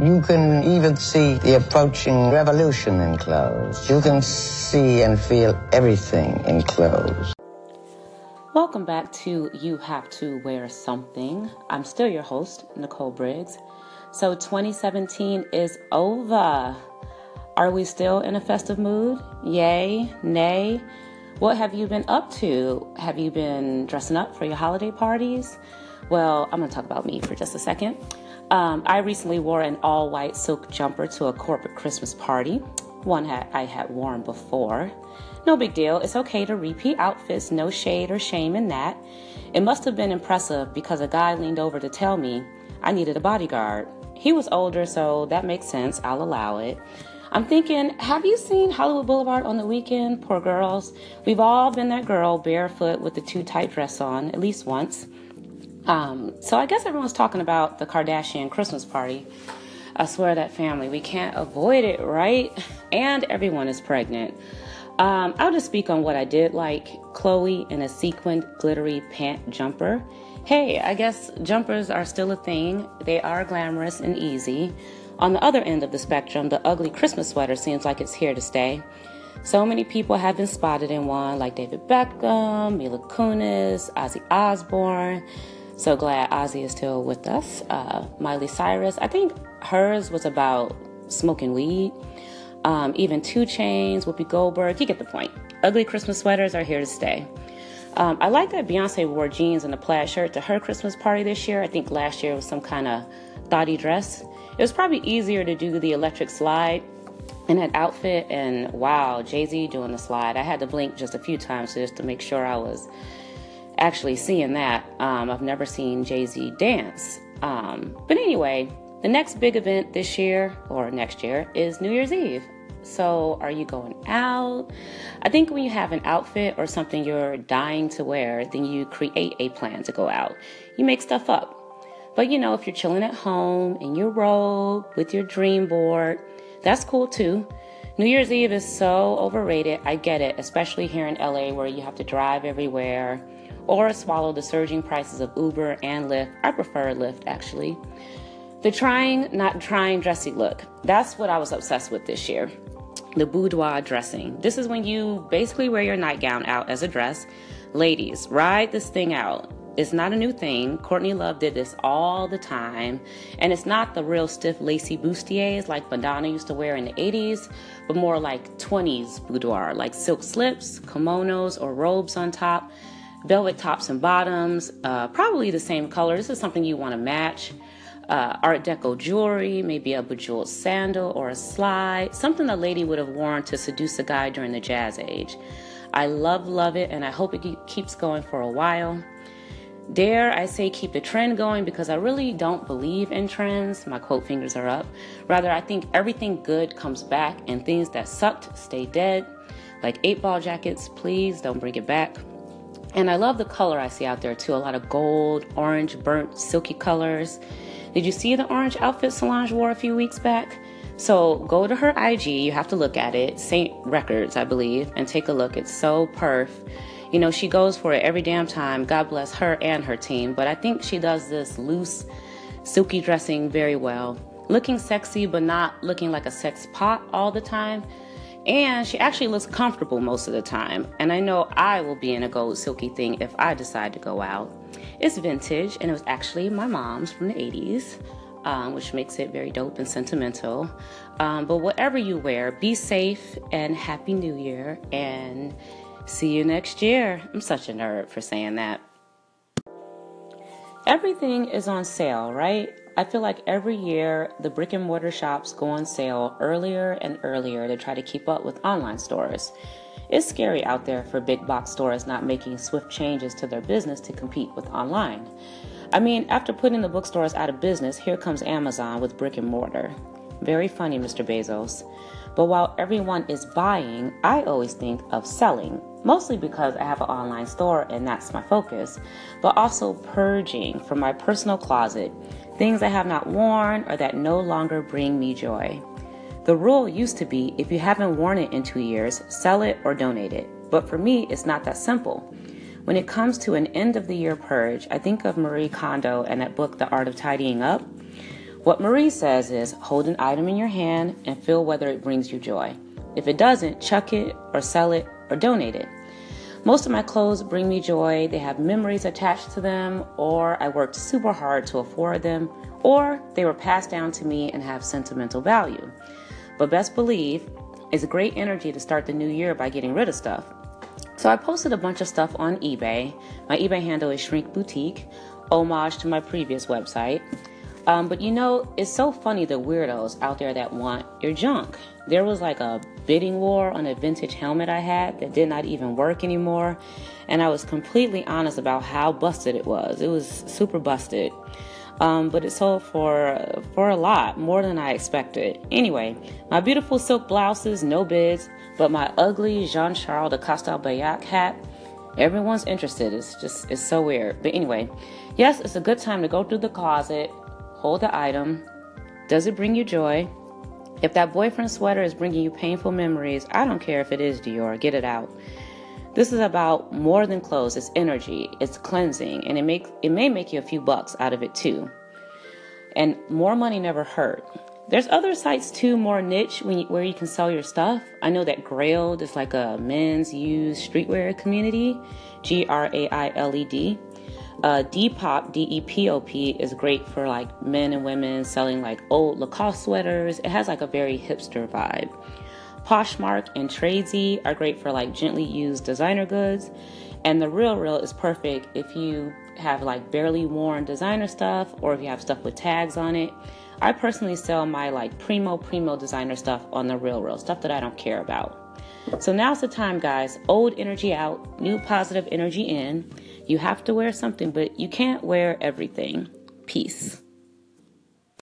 You can even see the approaching revolution in clothes. You can see and feel everything in clothes. Welcome back to You Have to Wear Something. I'm still your host, Nicole Briggs. So 2017 is over. Are we still in a festive mood? Yay, nay. What have you been up to? Have you been dressing up for your holiday parties? Well, I'm going to talk about me for just a second. Um, I recently wore an all white silk jumper to a corporate Christmas party, one hat I had worn before. No big deal, it's okay to repeat outfits, no shade or shame in that. It must have been impressive because a guy leaned over to tell me I needed a bodyguard. He was older, so that makes sense, I'll allow it. I'm thinking, have you seen Hollywood Boulevard on the weekend? Poor girls. We've all been that girl barefoot with the too tight dress on, at least once. Um, so I guess everyone's talking about the Kardashian Christmas party. I swear that family, we can't avoid it, right? And everyone is pregnant. Um, I'll just speak on what I did like Khloe in a sequined glittery pant jumper. Hey, I guess jumpers are still a thing. They are glamorous and easy. On the other end of the spectrum, the ugly Christmas sweater seems like it's here to stay. So many people have been spotted in one, like David Beckham, Mila Kunis, Ozzy Osbourne. So glad Ozzy is still with us. Uh, Miley Cyrus, I think hers was about smoking weed. Um, even 2 Chainz, Whoopi Goldberg, you get the point. Ugly Christmas sweaters are here to stay. Um, I like that Beyonce wore jeans and a plaid shirt to her Christmas party this year. I think last year was some kind of thoughty dress. It was probably easier to do the electric slide in that outfit, and wow, Jay Z doing the slide. I had to blink just a few times just to make sure I was actually seeing that. Um, I've never seen Jay Z dance. Um, but anyway, the next big event this year or next year is New Year's Eve. So, are you going out? I think when you have an outfit or something you're dying to wear, then you create a plan to go out. You make stuff up. But you know, if you're chilling at home in your robe with your dream board, that's cool too. New Year's Eve is so overrated. I get it, especially here in LA where you have to drive everywhere or swallow the surging prices of Uber and Lyft. I prefer Lyft actually. The trying, not trying dressy look. That's what I was obsessed with this year. The boudoir dressing. This is when you basically wear your nightgown out as a dress. Ladies, ride this thing out. It's not a new thing. Courtney Love did this all the time. And it's not the real stiff, lacy bustiers like Madonna used to wear in the 80s, but more like 20s boudoir, like silk slips, kimonos, or robes on top velvet tops and bottoms, uh, probably the same color. This is something you want to match. Uh, Art Deco jewelry, maybe a bejeweled sandal or a slide, something a lady would have worn to seduce a guy during the jazz age. I love, love it, and I hope it keeps going for a while. Dare I say keep the trend going because I really don't believe in trends. My quote fingers are up. Rather, I think everything good comes back and things that sucked stay dead. Like eight ball jackets, please don't bring it back. And I love the color I see out there too. A lot of gold, orange, burnt, silky colors. Did you see the orange outfit Solange wore a few weeks back? So go to her IG, you have to look at it, Saint Records, I believe, and take a look. It's so perf. You know, she goes for it every damn time. God bless her and her team. But I think she does this loose, silky dressing very well. Looking sexy, but not looking like a sex pot all the time. And she actually looks comfortable most of the time. And I know I will be in a gold silky thing if I decide to go out. It's vintage and it was actually my mom's from the 80s, um, which makes it very dope and sentimental. Um, but whatever you wear, be safe and Happy New Year and see you next year. I'm such a nerd for saying that. Everything is on sale, right? I feel like every year the brick and mortar shops go on sale earlier and earlier to try to keep up with online stores. It's scary out there for big box stores not making swift changes to their business to compete with online. I mean, after putting the bookstores out of business, here comes Amazon with brick and mortar. Very funny, Mr. Bezos. But while everyone is buying, I always think of selling, mostly because I have an online store and that's my focus, but also purging from my personal closet things I have not worn or that no longer bring me joy. The rule used to be if you haven't worn it in two years, sell it or donate it. But for me, it's not that simple. When it comes to an end of the year purge, I think of Marie Kondo and that book, The Art of Tidying Up. What Marie says is hold an item in your hand and feel whether it brings you joy. If it doesn't, chuck it or sell it or donate it. Most of my clothes bring me joy. They have memories attached to them, or I worked super hard to afford them, or they were passed down to me and have sentimental value. But best believe, it's great energy to start the new year by getting rid of stuff. So I posted a bunch of stuff on eBay. My eBay handle is Shrink Boutique, homage to my previous website. Um, but you know, it's so funny the weirdos out there that want your junk. There was like a bidding war on a vintage helmet I had that did not even work anymore, and I was completely honest about how busted it was. It was super busted. Um, but it sold for for a lot more than I expected. Anyway, my beautiful silk blouses, no bids, but my ugly Jean Charles de Castelbajac hat, everyone's interested. It's just it's so weird. But anyway, yes, it's a good time to go through the closet, hold the item. Does it bring you joy? If that boyfriend sweater is bringing you painful memories, I don't care if it is Dior, get it out. This is about more than clothes, it's energy, it's cleansing, and it makes it may make you a few bucks out of it too. And more money never hurt. There's other sites too, more niche you, where you can sell your stuff. I know that Grailed is like a men's used streetwear community, G R A I L E D. Uh, Depop, D E P O P, is great for like men and women selling like old Lacoste sweaters. It has like a very hipster vibe. Poshmark and Tradesy are great for like gently used designer goods. And the Real Real is perfect if you have like barely worn designer stuff or if you have stuff with tags on it. I personally sell my like primo primo designer stuff on the Real Real, stuff that I don't care about. So now's the time, guys. Old energy out, new positive energy in. You have to wear something, but you can't wear everything. Peace.